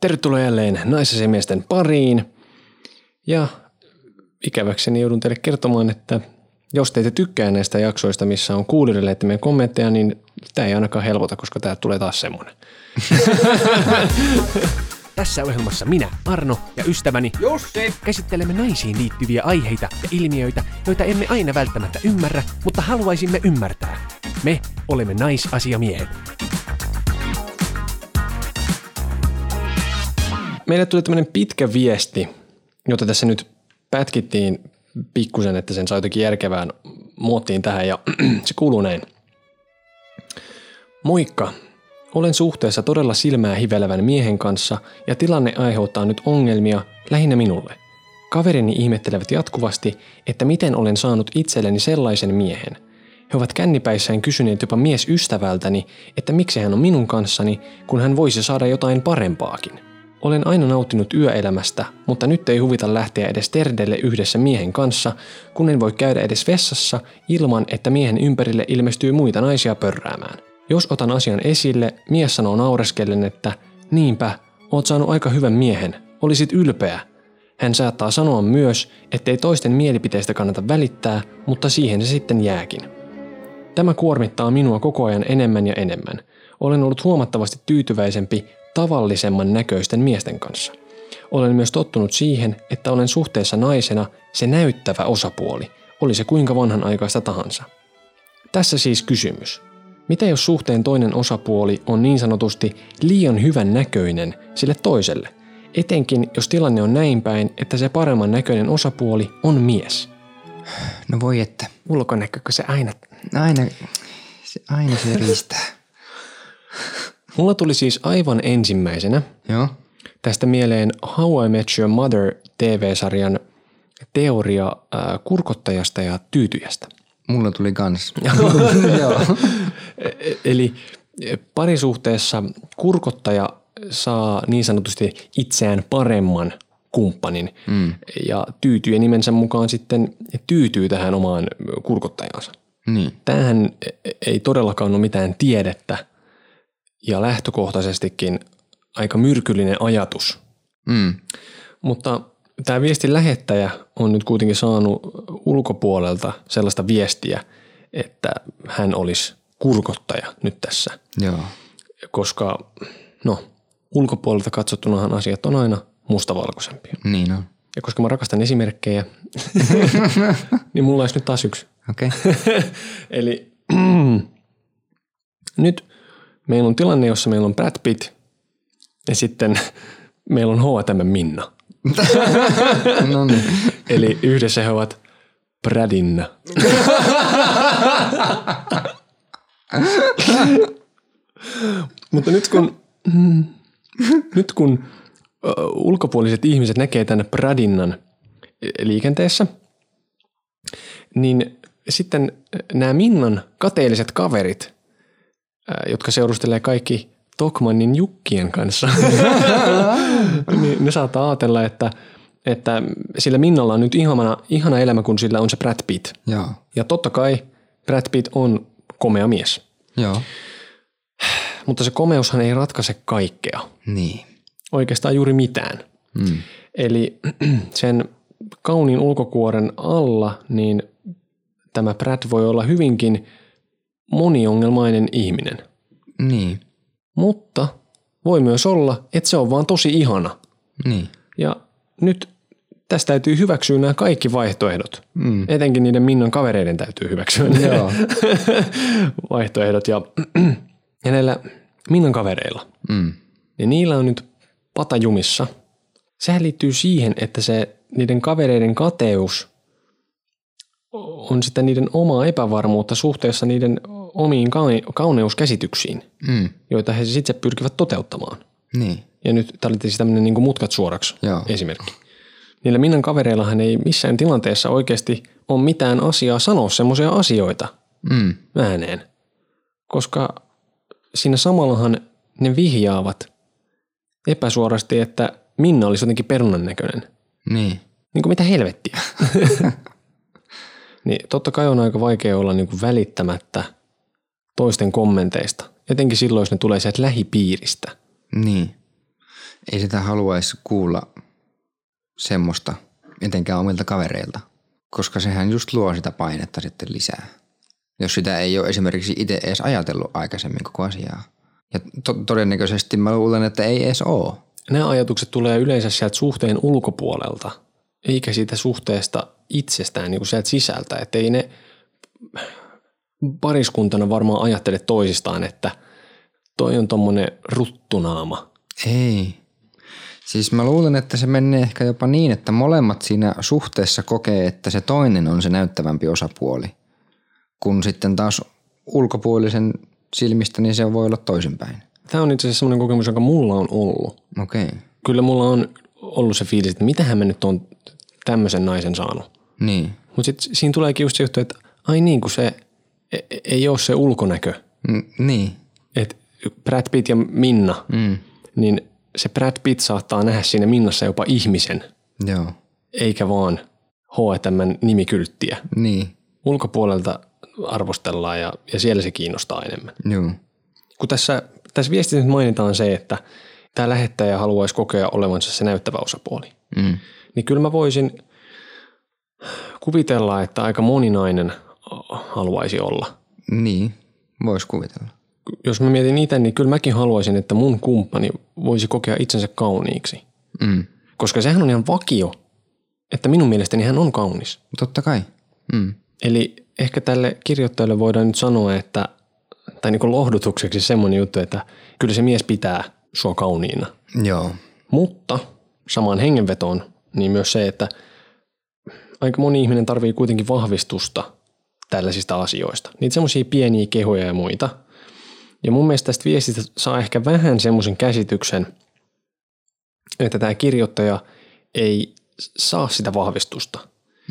Tervetuloa jälleen naisasemiesten pariin. Ja ikäväkseni joudun teille kertomaan, että jos teitä tykkää näistä jaksoista, missä on kuulijoille että meidän kommentteja, niin tämä ei ainakaan helpota, koska tämä tulee taas semmoinen. Tässä ohjelmassa minä, Arno ja ystäväni Jussi! käsittelemme naisiin liittyviä aiheita ja ilmiöitä, joita emme aina välttämättä ymmärrä, mutta haluaisimme ymmärtää. Me olemme naisasiamiehet. Meille tuli tämmöinen pitkä viesti, jota tässä nyt pätkittiin pikkusen, että sen sai jotenkin järkevään muottiin tähän ja se kuuluu näin. Moikka! Olen suhteessa todella silmää hivelevän miehen kanssa ja tilanne aiheuttaa nyt ongelmia lähinnä minulle. Kaverini ihmettelevät jatkuvasti, että miten olen saanut itselleni sellaisen miehen. He ovat kännipäissään kysyneet jopa miesystävältäni, että miksi hän on minun kanssani, kun hän voisi saada jotain parempaakin. Olen aina nauttinut yöelämästä, mutta nyt ei huvita lähteä edes terdelle yhdessä miehen kanssa, kun en voi käydä edes vessassa ilman, että miehen ympärille ilmestyy muita naisia pörräämään. Jos otan asian esille, mies sanoo naureskellen, että niinpä, oot saanut aika hyvän miehen, olisit ylpeä. Hän saattaa sanoa myös, ettei toisten mielipiteistä kannata välittää, mutta siihen se sitten jääkin. Tämä kuormittaa minua koko ajan enemmän ja enemmän. Olen ollut huomattavasti tyytyväisempi tavallisemman näköisten miesten kanssa. Olen myös tottunut siihen, että olen suhteessa naisena se näyttävä osapuoli, oli se kuinka vanhanaikaista tahansa. Tässä siis kysymys. Mitä jos suhteen toinen osapuoli on niin sanotusti liian hyvän näköinen sille toiselle, etenkin jos tilanne on näin päin, että se paremman näköinen osapuoli on mies? No voi että. Ulkonäkökö se aina Aina se, aina se riistää. Mulla tuli siis aivan ensimmäisenä Joo. tästä mieleen How I Met Your Mother TV-sarjan teoria ää, kurkottajasta ja tyytyjästä. Mulla tuli kans. E- Eli e, parisuhteessa kurkottaja saa niin sanotusti itseään paremman kumppanin mm. ja tyytyy nimensä mukaan sitten tyytyy tähän omaan kurkottajansa. Niin. Tämähän ei todellakaan ole mitään tiedettä ja lähtökohtaisestikin aika myrkyllinen ajatus. Mm. Mutta tämä viestin lähettäjä on nyt kuitenkin saanut ulkopuolelta sellaista viestiä, että hän olisi kurkottaja nyt tässä. Joo. Koska no, ulkopuolelta katsottunahan asiat on aina mustavalkoisempia. Niin on. Ja koska mä rakastan esimerkkejä, niin mulla olisi nyt taas yksi. Okei. Okay. Eli nyt meillä on tilanne, jossa meillä on Brad Pitt ja sitten meillä on H&M Minna. no niin. Eli yhdessä he ovat Bradinna. Mutta nyt kun, nyt kun ö, ulkopuoliset ihmiset näkee tänne Bradinnan liikenteessä, niin sitten nämä Minnan kateelliset kaverit, jotka seurustelee kaikki Tokmannin Jukkien kanssa, niin ne saattaa ajatella, että, että sillä Minnalla on nyt ihana, ihana elämä, kun sillä on se Brad Pitt. Joo. Ja totta kai Brad Pitt on komea mies, Joo. mutta se komeushan ei ratkaise kaikkea. Niin. Oikeastaan juuri mitään. Mm. Eli sen kauniin ulkokuoren alla, niin tämä Brad voi olla hyvinkin moniongelmainen ihminen. Niin. Mutta voi myös olla, että se on vaan tosi ihana. Niin. Ja nyt tästä täytyy hyväksyä nämä kaikki vaihtoehdot. Mm. Etenkin niiden Minnan kavereiden täytyy hyväksyä ne Joo. vaihtoehdot. Ja, ja näillä Minnan kavereilla, Mm. niin niillä on nyt pata jumissa. Sehän liittyy siihen, että se niiden kavereiden kateus on sitä niiden omaa epävarmuutta suhteessa niiden omiin kaune- kauneuskäsityksiin, Mm. joita he itse pyrkivät toteuttamaan. Niin. Ja nyt tämä oli siis tämmöinen niin mutkat suoraksi Joo. esimerkki. Niillä Minnan kavereillahan ei missään tilanteessa oikeasti ole mitään asiaa sanoa semmoisia asioita Mm. ääneen. Koska siinä samallahan ne vihjaavat epäsuorasti, että Minna olisi jotenkin perunan näköinen. Niin. Niin kuin mitä helvettiä. niin totta kai on aika vaikea olla niin kuin välittämättä toisten kommenteista. Etenkin silloin, jos ne tulee sieltä lähipiiristä. Niin. ei sitä haluaisi kuulla semmoista etenkään omilta kavereilta, koska sehän just luo sitä painetta sitten lisää. Jos sitä ei ole esimerkiksi itse edes ajatellut aikaisemmin koko asiaa. Ja to- todennäköisesti mä luulen, että ei edes ole. Nämä ajatukset tulee yleensä sieltä suhteen ulkopuolelta, eikä siitä suhteesta itsestään niin kuin sieltä sisältä. Että ei ne pariskuntana varmaan ajattele toisistaan, että toi on tommonen ruttunaama. Ei. Siis mä luulen, että se menee ehkä jopa niin, että molemmat siinä suhteessa kokee, että se toinen on se näyttävämpi osapuoli. Kun sitten taas ulkopuolisen silmistä, niin se voi olla toisinpäin. Tämä on itse asiassa semmoinen kokemus, joka mulla on ollut. Okei. Okay. Kyllä mulla on ollut se fiilis, että mitähän mä nyt on tämmöisen naisen saanut. Niin. Mutta sitten siinä tuleekin just se juttu, että ai niin kuin se ei ole se ulkonäkö. N- niin. Että Brad Pitt ja Minna, Mm. niin se Brad Pitt saattaa nähdä siinä Minnassa jopa ihmisen, Joo. eikä vaan H&M nimikylttiä. Niin. Ulkopuolelta arvostellaan ja, ja siellä se kiinnostaa enemmän. Joo. Kun tässä, tässä viestissä nyt mainitaan se, että tämä lähettäjä haluaisi kokea olevansa se näyttävä osapuoli, Mm. niin kyllä mä voisin kuvitella, että aika moninainen haluaisi olla. Niin. Vois kuvitella. Jos mä mietin itse, niin kyllä mäkin haluaisin, että mun kumppani voisi kokea itsensä kauniiksi. Mm. Koska sehän on ihan vakio, että minun mielestäni hän on kaunis. Totta kai. Mm. Eli ehkä tälle kirjoittajalle voidaan nyt sanoa, että, tai niin kuin lohdutukseksi semmoinen juttu, että kyllä se mies pitää sua kauniina. Joo. Mutta samaan hengenvetoon, niin myös se, että aika moni ihminen tarvii kuitenkin vahvistusta tällaisista asioista. Niitä semmoisia pieniä kehoja ja muita. Ja mun mielestä tästä viestistä saa ehkä vähän semmoisen käsityksen, että tämä kirjoittaja ei saa sitä vahvistusta.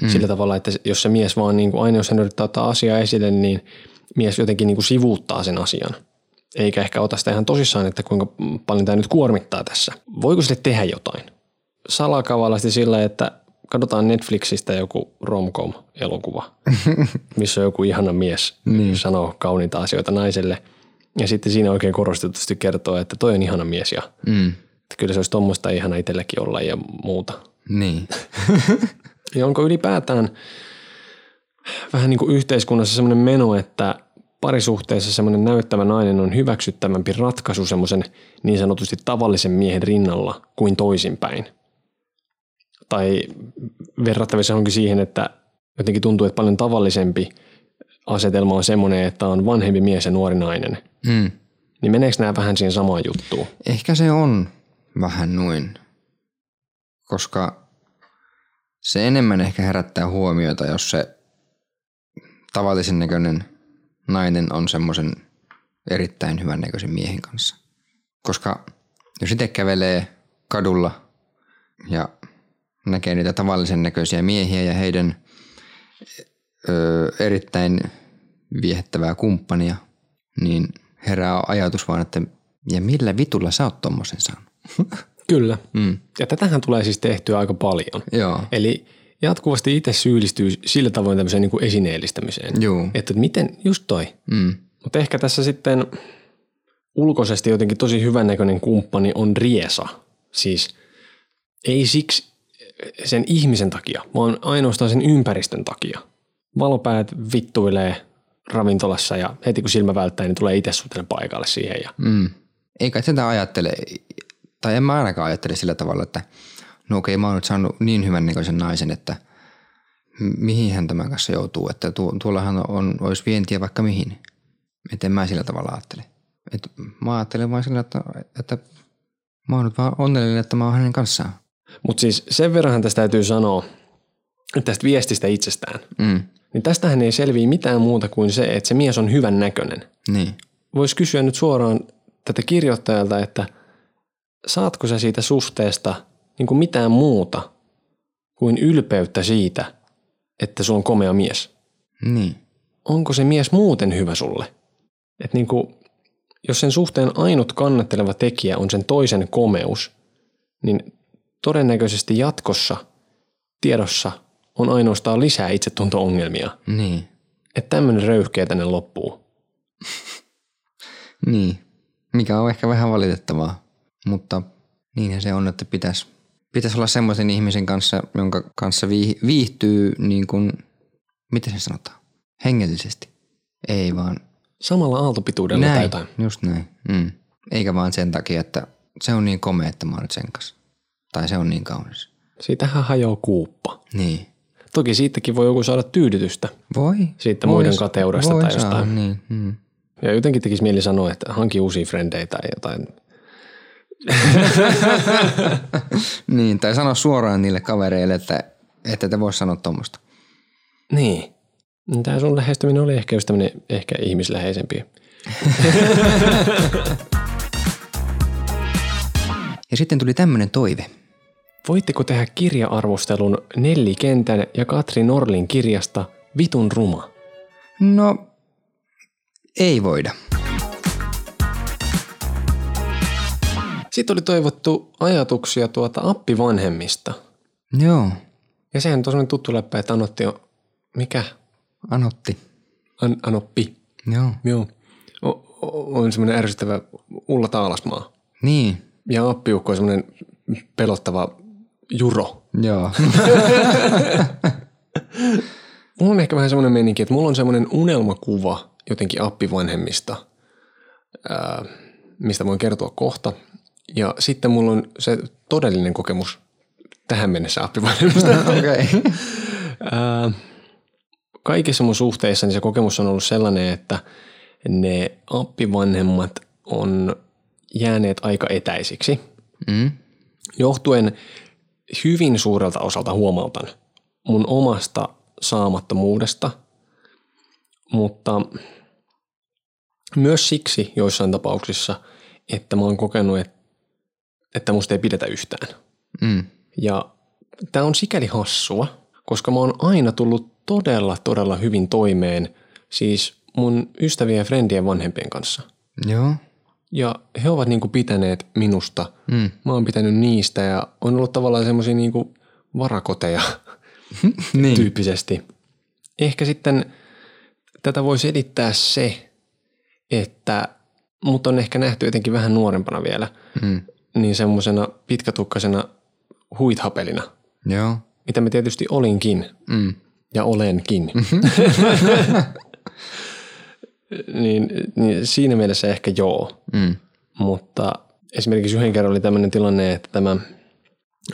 Mm. Sillä tavalla, että jos se mies vaan niin kuin aina jos hän yrittää ottaa asiaa esille, niin mies jotenkin niin kuin sivuuttaa sen asian. Eikä ehkä ota sitä ihan tosissaan, että kuinka paljon tämä nyt kuormittaa tässä. Voiko sille tehdä jotain? Salakavallasti sillä, että katsotaan Netflixistä joku romcom-elokuva, missä on joku ihana mies niin. sanoo kauniita asioita naiselle. Ja sitten siinä oikein korostetusti kertoo, että toi on ihana mies ja Mm. että kyllä se olisi tuommoista ihana itselläkin olla ja muuta. Niin. Ja onko ylipäätään vähän niin kuin yhteiskunnassa semmoinen meno, että parisuhteessa semmoinen näyttävä nainen on hyväksyttävämpi ratkaisu semmoisen niin sanotusti tavallisen miehen rinnalla kuin toisinpäin? Tai verrattavissa onkin siihen, että jotenkin tuntuu, että paljon tavallisempi asetelma on semmoinen, että on vanhempi mies ja nuori nainen. Mm. Niin meneekö nämä vähän siihen samaan juttuun? Ehkä se on vähän noin, koska se enemmän ehkä herättää huomiota, jos se tavallisen näköinen nainen on semmoisen erittäin hyvän näköisen miehen kanssa. Koska jos itse kävelee kadulla ja näkee niitä tavallisen näköisiä miehiä ja heidän ö, erittäin viehättävää kumppania, niin herää ajatus vaan, että ja millä vitulla sä oot tommosen saanut? Kyllä. Mm. Ja tätähän tulee siis tehtyä aika paljon. Joo. Eli jatkuvasti itse syyllistyy sillä tavoin tämmöiseen niin kuin esineellistämiseen. Juu. Että miten, just toi. Mm. Mutta ehkä tässä sitten ulkoisesti jotenkin tosi hyvännäköinen kumppani on riesa. Siis ei siksi sen ihmisen takia, vaan ainoastaan sen ympäristön takia. Valopäät vittuilee ravintolassa ja heti kun silmä välttää, niin tulee itse sutelle paikalle siihen. Ja Mm. Eikä sitä ajattele, tai en mä ainakaan ajattele sillä tavalla, että no okei, mä oon nyt saanut niin hyvän näköisen naisen, että mihin hän tämän kanssa joutuu, että tu- tuollahan on, olisi vientiä vaikka mihin. Että en mä sillä tavalla ajattele. Et mä ajattelen vain sillä, että, että mä oon nyt vaan onnellinen, että mä oon hänen kanssaan. Mutta siis sen verran tästä täytyy sanoa, että tästä viestistä itsestään, Mm. niin tästähän ei selviä mitään muuta kuin se, että se mies on hyvän näköinen. Niin. Voisi kysyä nyt suoraan tätä kirjoittajalta, että saatko sä siitä suhteesta niin kuin mitään muuta kuin ylpeyttä siitä, että sulla on komea mies? Niin. Onko se mies muuten hyvä sulle? Et niin kuin, jos sen suhteen ainut kannatteleva tekijä on sen toisen komeus, niin todennäköisesti jatkossa tiedossa on ainoastaan lisää itsetunto-ongelmia. Niin. Että tämmöinen röyhkeä tänne loppuu. Niin. Mikä on ehkä vähän valitettavaa. Mutta Niinhän se on, että pitäisi pitäis olla semmoisen ihmisen kanssa, jonka kanssa viih- viihtyy niin kuin, miten se sanotaan, hengellisesti. Ei vaan Samalla aaltopituudella tai näin, jotain. just näin. Mm. Eikä vaan sen takia, että se on niin komea, että mä oon nyt sen kanssa. Tai se on niin kaunis. Siitähän hajoaa kuuppa. Niin. Toki siitäkin voi joku saada tyydytystä. Voi. Siitä voi, muiden kateudesta voi tai jostain. Niin. Mm. Ja jotenkin tekisi mieli sanoa, että hanki uusia frendejä tai jotain. niin, tai sano suoraan niille kavereille, että, että te voi sanoa tuommoista. Niin. Tämä sun lähestyminen oli ehkä just tämmöinen ehkä ihmisläheisempi. Ja sitten tuli tämmöinen toive. Voitteko tehdä kirja-arvostelun Nelli Kentän ja Katri Norlin kirjasta Vitun ruma? No, ei voida. Sitten oli toivottu ajatuksia tuota appivanhemmista. Joo, Ja sehän on tosiaan tuttu läppä, että Anotti on, mikä? Anotti. An, Anoppi. Joo. Joo. O, o, on semmoinen ärsyttävä Ulla Taalasmaa. Niin, Ja appiukko on semmoinen pelottava juro. joo. Mulla on ehkä vähän semmoinen meininki, että mulla on semmoinen unelmakuva jotenkin appivanhemmista, ää, mistä voin kertoa kohta. Ja sitten mulla on se todellinen kokemus tähän mennessä appivanhemmista. Okei. Okay. Ää, kaikissa mun suhteissa niin se kokemus on ollut sellainen, että ne appivanhemmat on jääneet aika etäisiksi. Mm. Johtuen hyvin suurelta osalta huomautan mun omasta saamattomuudesta, mutta myös siksi joissain tapauksissa, että mä oon kokenut, että, että musta ei pidetä yhtään. Mm. Ja tämä on sikäli hassua, koska mä oon aina tullut todella, todella hyvin toimeen siis mun ystävien ja frendien vanhempien kanssa. Joo. Ja he ovat niinku pitäneet minusta. Mm. Mä oon pitänyt niistä ja on ollut tavallaan semmoisia niinku varakoteja Niin. tyyppisesti. Ehkä sitten tätä voi selittää se, että mut on ehkä nähty jotenkin vähän nuorempana vielä, Mm. niin semmoisena pitkätukkaisena huithapelina, Joo. mitä mä tietysti olinkin Mm. ja olenkin. niin, niin siinä mielessä ehkä joo. Mm. Mutta esimerkiksi yhden kerran oli tämmöinen tilanne, että tämä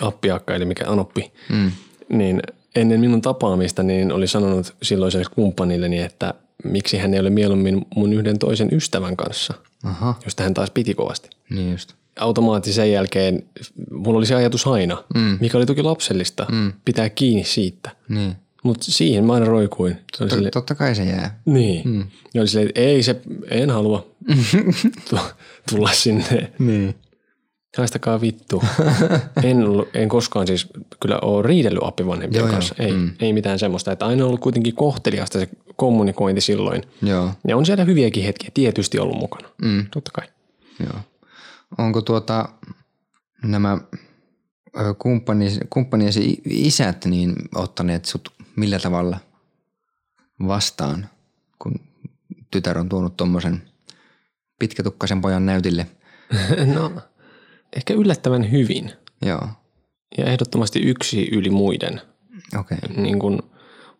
appiakka, eli mikä Anoppi, Mm. niin ennen minun tapaamista niin oli sanonut silloiselle kumppanilleni, että miksi hän ei ole mieluummin mun yhden toisen ystävän kanssa, Aha. josta hän taas piti kovasti. Niin just. Automaattisesti sen jälkeen mulla oli se ajatus aina, Mm. mikä oli toki lapsellista, Mm. pitää kiinni siitä. Niin. Mutta siihen mä aina roikuin. Se oli sille, Totta kai se jää. niin. Mm. Ja oli silleen, että ei se, en halua tu- tulla sinne. Niin. Haistakaa vittu. en, ollut, en koskaan siis kyllä ole riidellyt appivanhempien Joo, joo. kanssa. Ei, Mm. ei mitään semmoista. Että aina on ollut kuitenkin kohteliasta se kommunikointi silloin. Joo. Ja on siellä hyviäkin hetkiä tietysti ollut mukana. Mm. Totta kai. Joo. Onko tuota nämä kumppani, kumppaniesi isät niin ottaneet sut millä tavalla vastaan, kun tytär on tuonut tuommoisen pitkätukkaisen pojan näytille? no, ehkä yllättävän hyvin. Joo, Ja ehdottomasti yksi yli muiden. okei. Okay. Niin kun,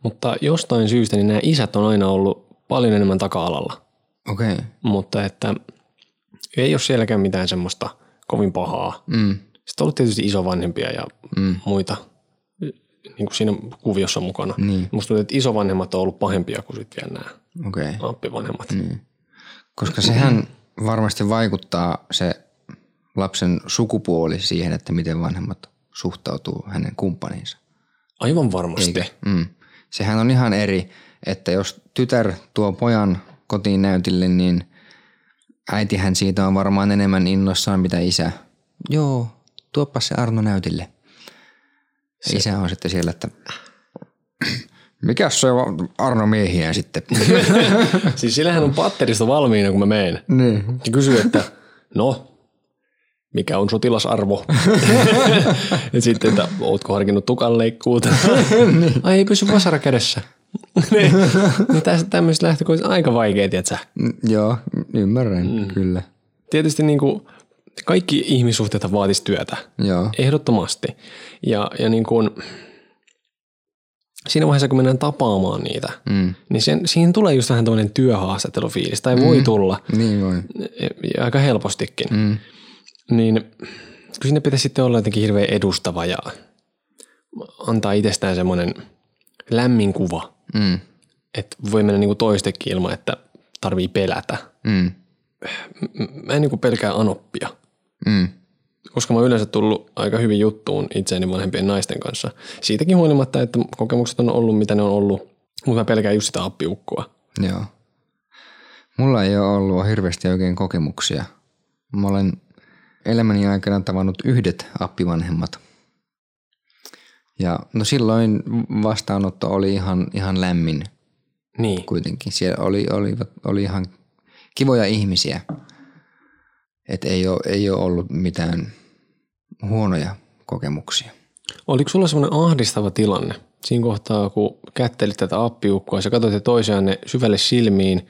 mutta jostain syystä niin nämä isät on aina ollut paljon enemmän taka-alalla. Okei. Okay. Mutta että ei ole sielläkään mitään semmoista kovin pahaa. Mm. Sitten on ollut tietysti isovanhempia ja Mm. muita niin kuin siinä kuviossa mukana. Niin. Musta tuntuu, että isovanhemmat on ollut pahempia kuin sitten vielä nämä. Okay. appivanhemmat. Niin. Koska sehän varmasti vaikuttaa se lapsen sukupuoli siihen, että miten vanhemmat suhtautuu hänen kumppaniinsa. Aivan varmasti. Mm. Sehän on ihan eri, että jos tytär tuo pojan kotiin näytille, niin äitihän siitä on varmaan enemmän innossaan mitä isä. Joo, tuoppa se Arno näytille. Se. Isä on sitten siellä, että mikäs se on Arno miehiä sitten? Siis sillähän on patterista valmiina, kun mä menen. niin. Ja kysyy, että no, mikä on sotilasarvo? ja sitten, että ootko harkinnut tukanleikkuuta? Ai ei pysy vasara kädessä. niin, niin tässä tämmöiset lähtökohdat aika vaikea, tietsä. Joo, ymmärrän, mm. kyllä. Tietysti niin kuin, kaikki ihmissuhteet vaatisi työtä. Joo. Ehdottomasti. Ja, ja niin kuin, siinä vaiheessa, kun mennään tapaamaan niitä, Mm. niin sen, siihen tulee just vähän tämmöinen työhaastattelufiilis, tai voi tulla Niin voi. ja aika helpostikin. Mm. Niin kyllä sinne pitäisi sitten olla jotenkin hirveän edustava ja antaa itsestään semmoinen lämmin kuva, Mm. että voi mennä niinku toistekin ilman, että tarvii pelätä. Mm. Mä en niinku pelkää anoppia, Mm. koska mä oon yleensä tullut aika hyvin juttuun itseäni vanhempien naisten kanssa. Siitäkin huolimatta, että kokemukset on ollut mitä ne on ollut, mutta mä pelkään just sitä appiukkoa. Joo. Mulla ei ole ollut hirveästi oikein kokemuksia. Mä olen elämäni aikana tavannut yhdet appivanhemmat. Ja no silloin vastaanotto oli ihan, ihan lämmin Niin. kuitenkin. Siellä oli, oli, oli ihan kivoja ihmisiä. Et ei ole, ei ole ollut mitään huonoja kokemuksia. Oliko sulla semmoinen ahdistava tilanne siinä kohtaa, kun kättelit tätä appiukkoa, sä katsoitte toisianne syvälle silmiin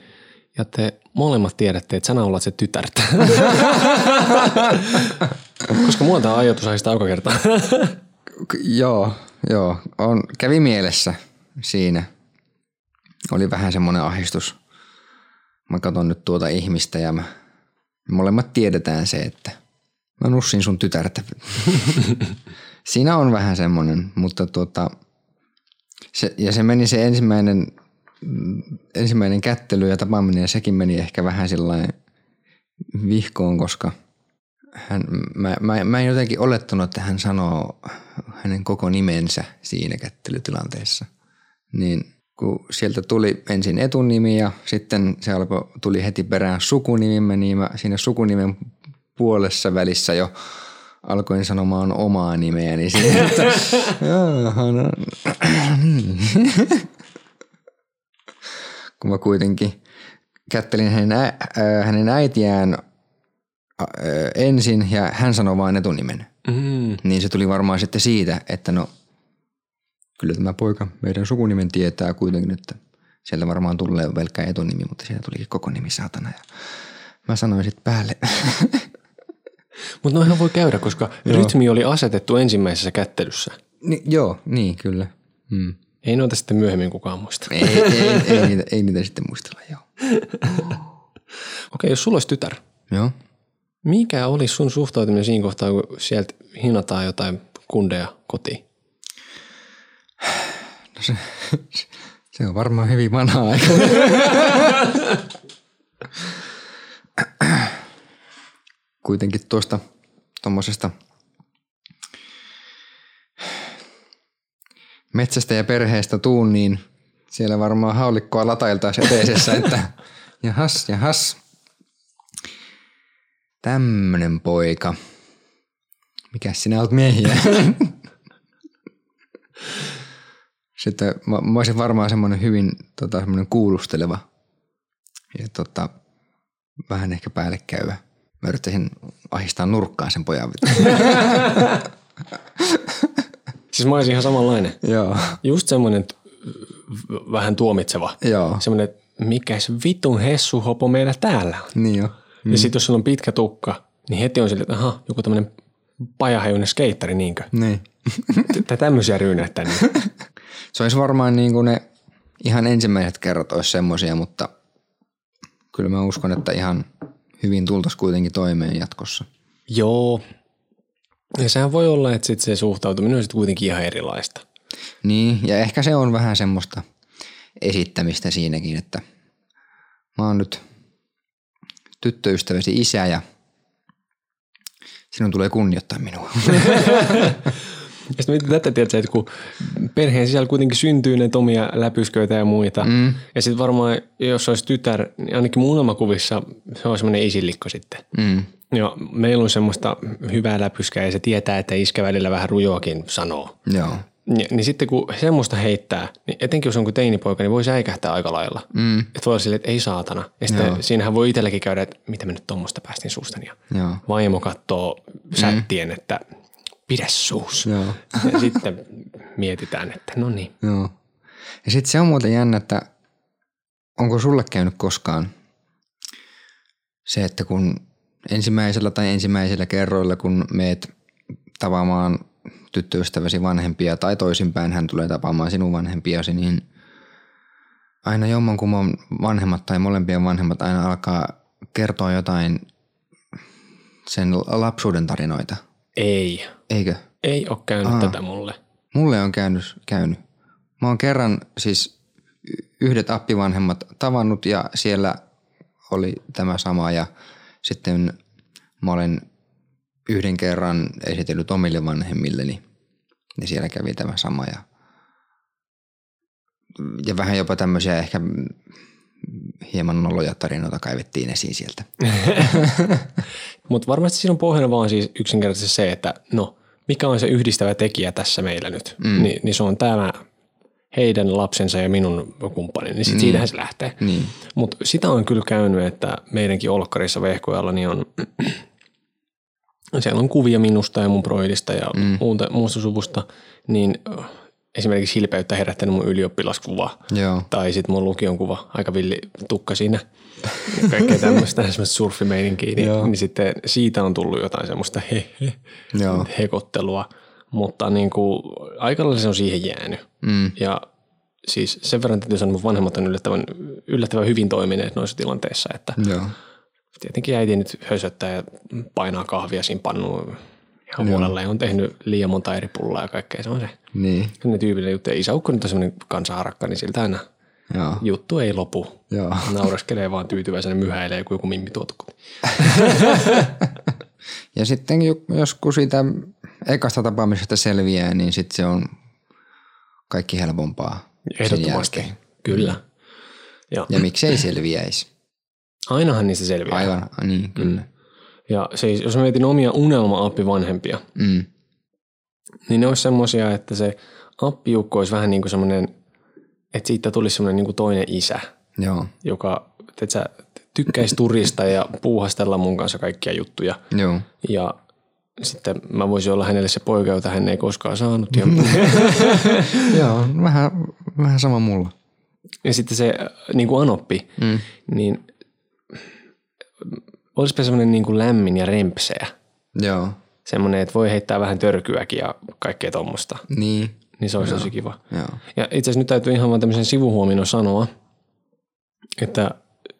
ja te molemmat tiedätte, että sä naulat se tytärtä. Koska mulla tämä ajatus ahdistaa joka kerta. Joo, joo. On, kävi mielessä siinä. Oli vähän semmoinen ahdistus. Mä katson nyt tuota ihmistä ja mä, molemmat tiedetään se, että mä nussin sun tytärtä. siinä on vähän semmoinen, mutta tuota, se, ja se meni se ensimmäinen, mm, ensimmäinen kättely ja tapaaminen ja sekin meni ehkä vähän sellainen vihkoon, koska hän, mä, mä, mä en jotenkin olettanut, että hän sanoo hänen koko nimensä siinä kättelytilanteessa. Niin kun sieltä tuli ensin etunimi ja sitten se alkoi, tuli heti perään sukunimi, niin mä siinä sukunimen puolessa välissä jo alkoin sanomaan omaa nimeäni siinä, että jaha, no, niin. kun mä kuitenkin kättelin hänen, ä, hänen äitiään ensin ja hän sanoi vain etunimen. Mm. Niin se tuli varmaan sitten siitä, että no kyllä tämä poika meidän sukunimen tietää kuitenkin, että sieltä varmaan tulee pelkkä etunimi, mutta sieltä tulikin koko nimi saatana. Ja mä sanoin sitten päälle, Mutta noihän voi käydä, koska rytmi oli asetettu ensimmäisessä kättelyssä. Ni, joo, niin kyllä. Hmm. Ei noita sitten myöhemmin kukaan muista. Ei, ei, ei, ei, niitä, ei niitä sitten muistella, joo. Okei, jos sulla olisi tytär, Joo. mikä olisi sun suhtautuminen siinä kohtaa, kun sieltä hinataan jotain kundeja kotiin? Se on varmaan hyvin vanha aika. Kuitenkin tuosta tuommoisesta metsästä ja perheestä tuun, niin siellä varmaan haulikkoa latailtaisi eteisessä, että jahas, jahas. Tämmönen poika. Mikäs sinä olet miehiä? Sitten mä, mä olisin varmaan semmoinen hyvin tota, semmoinen kuulusteleva ja tota, vähän ehkä päälle käyvä. Mä yrittäisin ahistaa nurkkaan sen pojan. Siis mä olisin ihan samanlainen. Joo. Just semmoinen vähän tuomitseva. Joo. Semmoinen, että mikä se vitun hessuhopo meillä täällä on. Niin jo. Mm. Ja sitten jos sulla on pitkä tukka, niin heti on silleen, että aha, joku tämmöinen pajahajuinen skeittari, niinkö? Niin. Tämmöisiä ryynättää. Niin. Se olisi varmaan niin kuin ne ihan ensimmäiset kerrat olisi semmoisia, mutta kyllä mä uskon, että ihan hyvin tultaisiin kuitenkin toimeen jatkossa. Joo. Ja sehän voi olla, että sit se suhtautuminen on sitten kuitenkin ihan erilaista. Niin, ja ehkä se on vähän semmoista esittämistä siinäkin, että mä oon nyt tyttöystäväsi isä ja sinun tulee kunnioittaa minua. Ja sitten mietin tätä, tiedätkö, että kun perheen sisällä kuitenkin syntyy näitä omia läpysköitä ja muita. Mm. Ja sitten varmaan, jos olisi tytär, niin ainakin mun unelmakuvissa se on semmoinen isillikko sitten. Mm. Joo, meillä on semmoista hyvää läpyskää ja se tietää, että iskä välillä vähän rujoakin sanoo. Joo. Ni, niin sitten kun semmoista heittää, niin etenkin jos on kuin teinipoika, niin voi säikähtää aika lailla. Mm. Että voi olla silleen, että ei saatana. Ja sitten Joo. siinähän voi itselläkin käydä, että mitä mä nyt tuommoista päästin suustani. Ja Joo. vaimo katsoo sättien, että pidä suus. Joo. Ja sitten mietitään, että no niin. Joo. Ja sitten se on muuten jännä, että onko sulle käynyt koskaan se, että kun ensimmäisellä tai ensimmäisillä kerroilla, kun meet tapaamaan tyttöystäväsi vanhempia tai toisinpäin hän tulee tapaamaan sinun vanhempiasi, niin aina jommankumman vanhemmat tai molempien vanhemmat aina alkaa kertoa jotain sen lapsuuden tarinoita. Ei. Eikö? Ei ole käynyt Aa. tätä mulle. Mulle on käynyt, käynyt. Mä oon kerran siis yhdet appivanhemmat tavannut ja siellä oli tämä sama ja sitten mä olen yhden kerran esitellyt omille vanhemmilleni ja siellä kävi tämä sama ja, ja vähän jopa tämmöisiä ehkä hieman noloja tarinoita kaivettiin esiin sieltä. Mutta varmasti siinä on pohjana vaan siis yksinkertaisesti se, että no, mikä on se yhdistävä tekijä tässä meillä nyt. Mm. Ni, niin se on tämä heidän lapsensa ja minun kumppani, niin sit Niin. siitähän se lähtee. Niin, Mutta sitä on kyllä käynyt, että meidänkin Olkkarissa vehkojalla niin on, siellä on kuvia minusta ja mun broidista ja mm. muuta, muusta suvusta, niin äh, esimerkiksi hilpeyttä herättänyt mun ylioppilaskuva. Joo, tai sitten mun lukion kuva, aika villi tukka siinä. Ja kaikkea tämmöistä, semmoista surfimeininkiä, niin, niin sitten siitä on tullut jotain semmoista he, he, joo, hekottelua, mutta niin kuin, aika lailla se on siihen jäänyt. mm, Ja siis sen verran täytyy sanoa, että mun vanhemmat on yllättävän, yllättävän hyvin toimineet noissa tilanteissa, että joo, tietenkin äiti nyt hösöttää ja painaa kahvia siinä pannuun ihan huolella on tehnyt liian monta eri pullaa ja kaikkea. Se on se niin, sellainen tyypillinen juttu. Ja isäukko nyt on semmoinen kansanharakka, niin siltä aina joo, juttu ei lopu. joo. Naureskelee vaan tyytyväisenä myhäilee, kun joku mimmi tuotu. Ja sitten jos kun siitä ekasta tapaamisesta selviää, niin sitten se on kaikki helpompaa. Ehdottomasti. Kyllä. Ja Ja miksei selviäisi? ainahan niistä selviää. Aivan, niin kyllä. Ja siis, jos mä mietin omia unelma-appivanhempia, Mm. niin ne olisi semmoisia, että se appiukko olisi vähän niin kuin semmoinen, että siitä tulisi semmoinen niin kuin toinen isä, Joo, joka sä, tykkäisi turista ja puuhastella mun kanssa kaikkia juttuja. joo, Ja sitten mä voisin olla hänelle se poika, jota hän ei koskaan saanut. Ja, joo vähän, vähän sama mulla. ja sitten se äh, niin kuin anoppi, Mm. niin olisipa semmoinen niin kuin lämmin ja rempseä. Joo, Semmoinen, että voi heittää vähän törkyäkin ja kaikkea tuommoista. niin, Niin se olisi tosi kiva. joo, Ja itse asiassa nyt täytyy ihan vaan tämmöisen sivuhuomion sanoa, että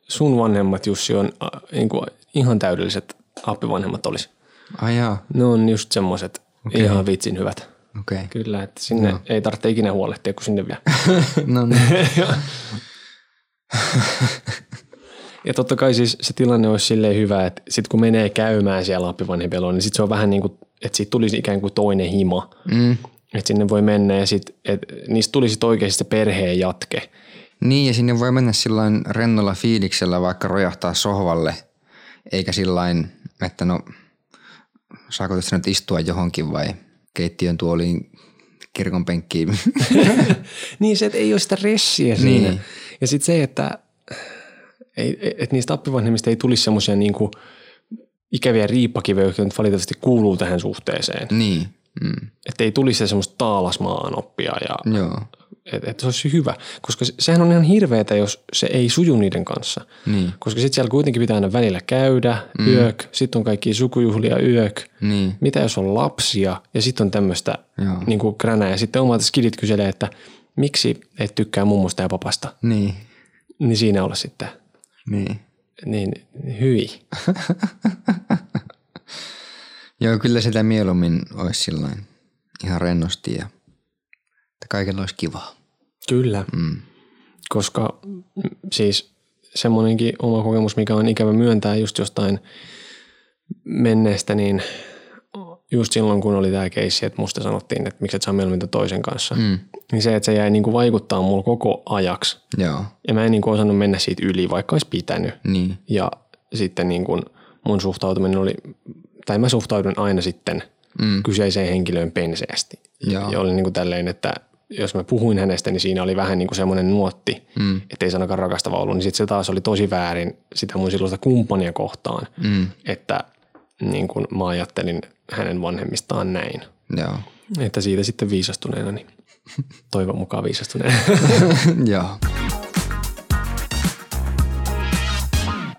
sun vanhemmat Jussi on äh, niin kuin ihan täydelliset appivanhemmat olisi. ai jaa, Ne on just semmoiset okay. ihan vitsin hyvät. okei. Okay. Kyllä, että sinne no. ei tarvitse ikinä huolehtia, kun sinne vielä. No niin, Ja totta kai siis se tilanne olisi silleen hyvä, että sitten kun menee käymään siellä appivanhempien luona, niin sitten se on vähän niin kuin, että siitä tulisi ikään kuin toinen hima. mm. Että sinne voi mennä ja sitten, että niistä tulisi sit oikeasti se perheen jatke. Niin, ja sinne voi mennä sillain rennolla fiiliksellä vaikka rojahtaa sohvalle, eikä sillain, että no, saako tässä nyt istua johonkin vai keittiön tuoliin kirkon penkkiin. Niin se, että ei ole sitä ressiä siinä. Niin. Ja sitten se, että, ei, että niistä appivanhemmista ei tulisi semmoisia niinku ikäviä riippakivejä, jotka nyt valitettavasti kuuluu tähän suhteeseen. niin, mm. Että ei tulisi se semmoista taalasmaan oppia ja joo, että et se olisi hyvä. Koska se- sehän on ihan hirveetä, jos se ei suju niiden kanssa. niin, Koska sitten siellä kuitenkin pitää aina välillä käydä, mm. yök, sitten on kaikki sukujuhlia yök. niin, Mitä jos on lapsia ja sitten on tämmöistä niin kränää. Ja sitten omat skidit kyselee, että miksi et tykkää mummosta ja papasta. niin, Niin siinä olla sitten niin. niin hyi. Joo, kyllä sitä mieluummin olisi sillain ihan rennosti ja että kaikilla olisi kivaa. Kyllä. Mm. Koska siis semmoinenkin oma kokemus, mikä on ikävä myöntää just jostain menneestä, niin just silloin, kun oli tämä keissi, että musta sanottiin, että miksi et saa mieluummin toisen kanssa, Mm. niin se, että se jäi niinku vaikuttaa mulla koko ajaksi. Joo, Ja mä en niinku osannut mennä siitä yli, vaikka olisi pitänyt. niin, Ja sitten niin kuin mun suhtautuminen oli, tai mä suhtaudun aina sitten Mm. kyseiseen henkilöön penseästi. Joo. Ja oli niin kuin tälleen, että jos mä puhuin hänestä, niin siinä oli vähän niin kuin semmoinen nuotti, Mm. ettei se ainakaan rakastava ollut, niin sitten se taas oli tosi väärin sitä mun silloista kumppania kohtaan, Mm. että niin kuin mä ajattelin hänen vanhemmistaan näin. joo, Että siitä sitten viisastuneena, niin toivon mukaan viisastuneena. joo,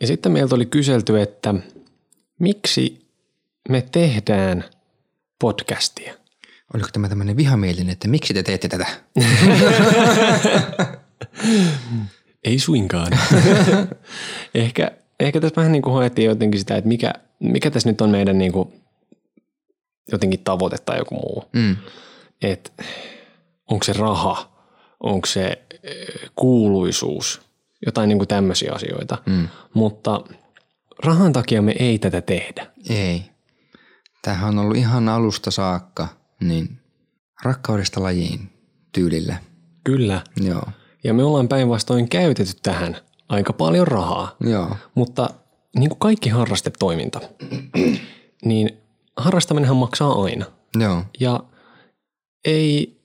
Ja sitten meiltä oli kyselty, että miksi me tehdään podcastia? Oliko tämä tämmöinen vihamielinen, että miksi te teette tätä? Ei suinkaan. ehkä, ehkä tässä vähän niin kuin haettiin jotenkin sitä, että mikä, mikä tässä nyt on meidän niin kuin jotenkin tavoite tai joku muu. Mm. Että onko se raha, onko se kuuluisuus, jotain niin kuin tämmöisiä asioita. Mm. Mutta rahan takia me ei tätä tehdä. Ei. Tämähän on ollut ihan alusta saakka, niin rakkaudesta lajiin tyylillä. Kyllä. Joo. Ja me ollaan päinvastoin käytetty tähän aika paljon rahaa. Joo. Mutta niin kuin kaikki harrastetoiminta, niin harrastaminenhan maksaa aina. Joo. Ja ei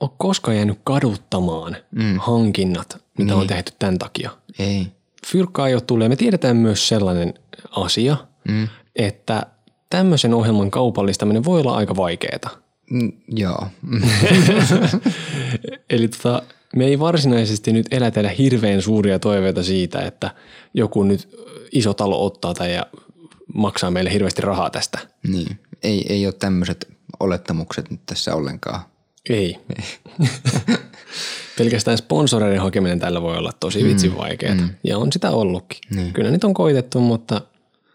ole koskaan jäänyt kaduttamaan mm. hankinnat, mitä niin. on tehty tämän takia. Ei. Fyrkkaa tullut. Ja me tiedetään myös sellainen asia, Mm. että tämmöisen ohjelman kaupallistaminen voi olla aika vaikeaa. Mm, joo. Eli tota, me ei varsinaisesti nyt elätellä hirveän suuria toiveita siitä, että joku nyt iso talo ottaa tai ja maksaa meille hirveästi rahaa tästä. niin. Ei, ei ole tämmöiset olettamukset nyt tässä ollenkaan. Ei. Pelkästään sponsoreiden hakeminen tällä voi olla tosi vitsin vaikeaa. Mm. Ja on sitä ollutkin. Niin. Kyllä niitä on koitettu, mutta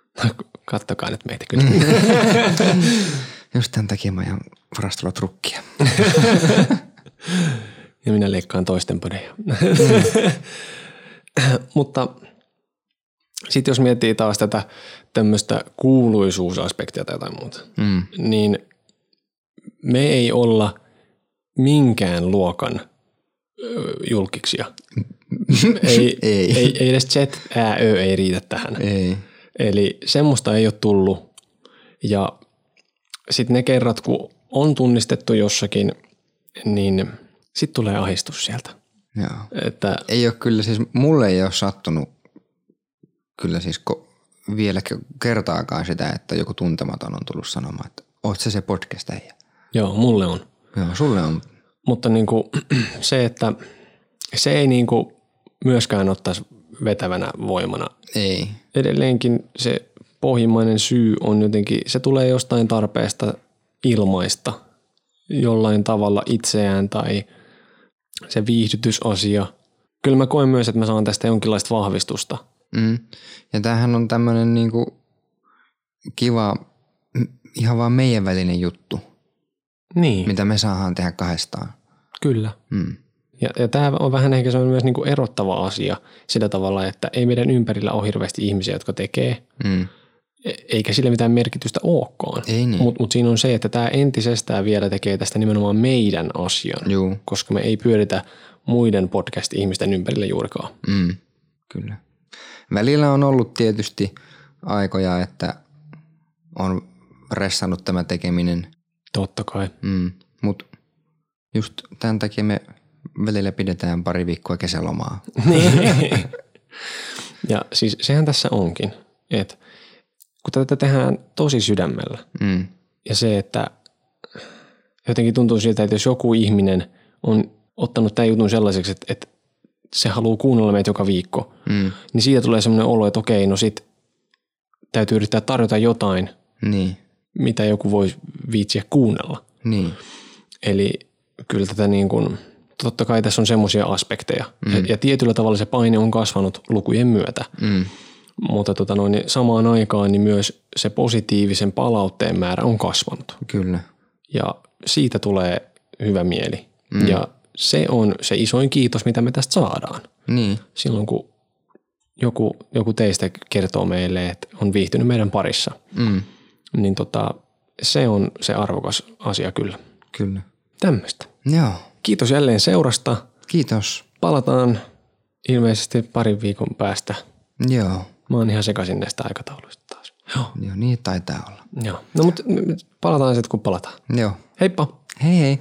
kattokaa nyt meitä kyllä. Just tämän takia mä ajan varastolla trukkia. ja minä leikkaan toisten podeja. Mutta sitten jos miettii taas tätä tämmöistä kuuluisuusaspektia tai jotain muuta, Mm. niin me ei olla minkään luokan julkiksia. ei, Ei. ei. ei, edes Z, ää, Ö ei riitä tähän. Ei. Eli semmoista ei ole tullut. Ja sitten ne kerrat, kun on tunnistettu jossakin, niin sitten tulee ahistus sieltä. Joo. Että Ei ole kyllä siis, mulle ei ole sattunut kyllä siis ko- vielä ke- kertaakaan sitä, että joku tuntematon on tullut sanomaan, että oot se se podcast äijä. joo, mulle on. Joo, sulle on. Mutta niin kuin, se, että se ei niin kuin myöskään ottaisi vetävänä voimana. Ei. Edelleenkin se pohjimmainen syy on jotenkin, se tulee jostain tarpeesta ilmaista jollain tavalla itseään tai se viihdytysasia. Kyllä mä koen myös, että mä saan tästä jonkinlaista vahvistusta. Mm. Ja tämähän on tämmöinen niinku kiva, ihan vaan meidän välinen juttu, Niin, mitä me saadaan tehdä kahdestaan. kyllä. Mm. Ja, ja tämä on vähän ehkä semmoinen myös niin kuin erottava asia sillä tavalla, että ei meidän ympärillä ole hirveästi ihmisiä, jotka tekee, Mm. e- eikä sillä mitään merkitystä olekaan. Niin. Mutta mut siinä on se, että tämä entisestään vielä tekee tästä nimenomaan meidän asian, Juu. koska me ei pyöritä muiden podcast-ihmisten ympärillä juurikaan. Mm. Kyllä. Välillä on ollut tietysti aikoja, että on ressannut tämä tekeminen, Totta kai. mm. mutta just tämän takia me välillä pidetään pari viikkoa kesälomaa. ja siis sehän tässä onkin, että kun tätä tehdään tosi sydämellä Mm. ja se, että jotenkin tuntuu siltä, että jos joku ihminen on ottanut tämän jutun sellaiseksi, että, että se haluaa kuunnella meitä joka viikko, Mm. niin siitä tulee semmoinen olo, että okei, no sit täytyy yrittää tarjota jotain, Niin, mitä joku voi viitsiä kuunnella. niin, Eli kyllä tätä niin kuin, totta kai tässä on semmoisia aspekteja. Mm. Ja, ja tietyllä tavalla se paine on kasvanut lukujen myötä. mm. Mutta tota noin, niin samaan aikaan niin myös se positiivisen palautteen määrä on kasvanut. kyllä. Ja siitä tulee hyvä mieli. Mm. Ja se on se isoin kiitos, mitä me tästä saadaan. Niin, Silloin kun joku, joku teistä kertoo meille, että on viihtynyt meidän parissa, mm. niin tota, se on se arvokas asia kyllä. kyllä. Tämmöistä. Joo, Kiitos jälleen seurasta. kiitos. Palataan ilmeisesti parin viikon päästä. Joo, Mä oon ihan sekaisin näistä aikatauluista taas. Joo. joo niin taitaa olla. Joo. No mutta palataan sitten kun palataan. Joo. Heippa! Hei hei.